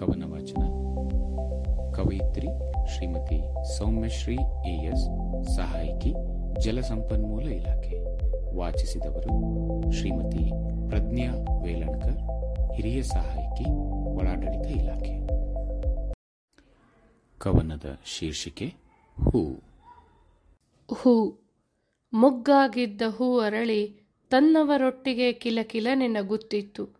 ಕವನ ವಾಚನ. ಕವಯಿತ್ರಿ ಶ್ರೀಮತಿ ಸೌಮ್ಯಶ್ರೀ ಎಎಸ್ ಸಹಾಯಕಿ ಜಲಸಂಪನ್ಮೂಲ ಇಲಾಖೆ. ವಾಚಿಸಿದವರು ಶ್ರೀಮತಿ ಪ್ರಜ್ಞಾ ವೇಲಣ್ಕರ್ ಹಿರಿಯ ಸಹಾಯಕಿ, ಒಳಾಡಳಿತ ಇಲಾಖೆ. ಕವನದ ಶೀರ್ಷಿಕೆ, ಹೂ. ಹೂ. ಮುಗ್ಗಾಗಿದ್ದ ಹೂ ಅರಳಿ ತನ್ನವರೊಟ್ಟಿಗೆ ಕಿಲಕಿಲ ನಗುತ್ತಿತ್ತು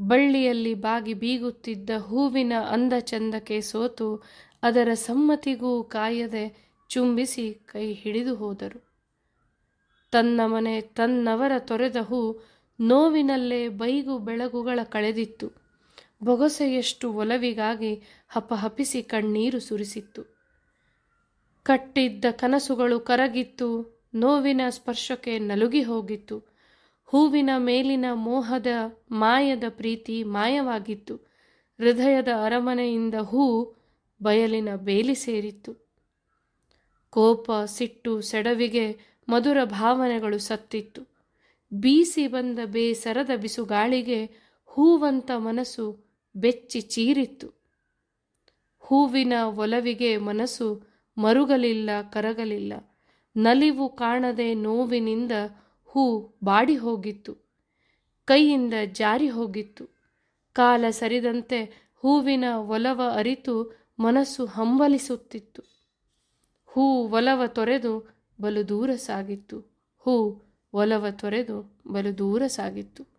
ಬಳ್ಳಿಯಲ್ಲಿ ಬಾಗಿ ಬೀಗುತ್ತಿದ್ದ ಹೂವಿನ ಅಂದ ಚಂದಕ್ಕೆ ಸೋತು ಅದರ ಸಮ್ಮತಿಗೂ ಕಾಯದೆ ಚುಂಬಿಸಿ ಕೈ ಹಿಡಿದು ಹೋದರು. ತನ್ನ ಮನೆ ತನ್ನವರ ತೊರೆದ ಹೂ ನೋವಿನಲ್ಲೇ ಬೈಗು ಬೆಳಗುಗಳ ಕಳೆದಿತ್ತು. ಬೊಗಸೆಯಷ್ಟು ಒಲವಿಗಾಗಿ ಹಪಹಪಿಸಿ ಕಣ್ಣೀರು ಸುರಿಸಿತ್ತು. ಕಟ್ಟಿದ್ದ ಕನಸುಗಳು ಕರಗಿತ್ತು, ನೋವಿನ ಸ್ಪರ್ಶಕ್ಕೆ ನಲುಗಿ ಹೋಗಿತ್ತು. ಹೂವಿನ ಮೇಲಿನ ಮೋಹದ ಮಾಯದ ಪ್ರೀತಿ ಮಾಯವಾಗಿತ್ತು. ಹೃದಯದ ಅರಮನೆಯಿಂದ ಹೂ ಬಯಲಿನ ಬೇಲಿ ಸೇರಿತ್ತು. ಕೋಪ, ಸಿಟ್ಟು, ಸೆಡವಿಗೆ ಮಧುರ ಭಾವನೆಗಳು ಸತ್ತಿತ್ತು. ಬೀಸಿ ಬಂದ ಬೇಸರದ ಬಿಸುಗಾಳಿಗೆ ಹೂವಂತ ಮನಸ್ಸು ಬೆಚ್ಚಿ ಚೀರಿತ್ತು. ಹೂವಿನ ಒಲವಿಗೆ ಮನಸ್ಸು ಮರುಗಲಿಲ್ಲ, ಕರಗಲಿಲ್ಲ. ನಲಿವು ಕಾಣದೆ ನೋವಿನಿಂದ ಹೂ ಬಾಡಿ ಹೋಗಿತ್ತು, ಕೈಯಿಂದ ಜಾರಿ ಹೋಗಿತ್ತು. ಕಾಲ ಸರಿದಂತೆ ಹೂವಿನ ಒಲವ ಅರಿತು ಮನಸ್ಸು ಹಂಬಲಿಸುತ್ತಿತ್ತು. ಹೂ ಒಲವ ತೊರೆದು ಬಲು ದೂರ ಸಾಗಿತ್ತು. ಹೂ ಒಲವ ತೊರೆದು ಬಲು ದೂರ ಸಾಗಿತ್ತು.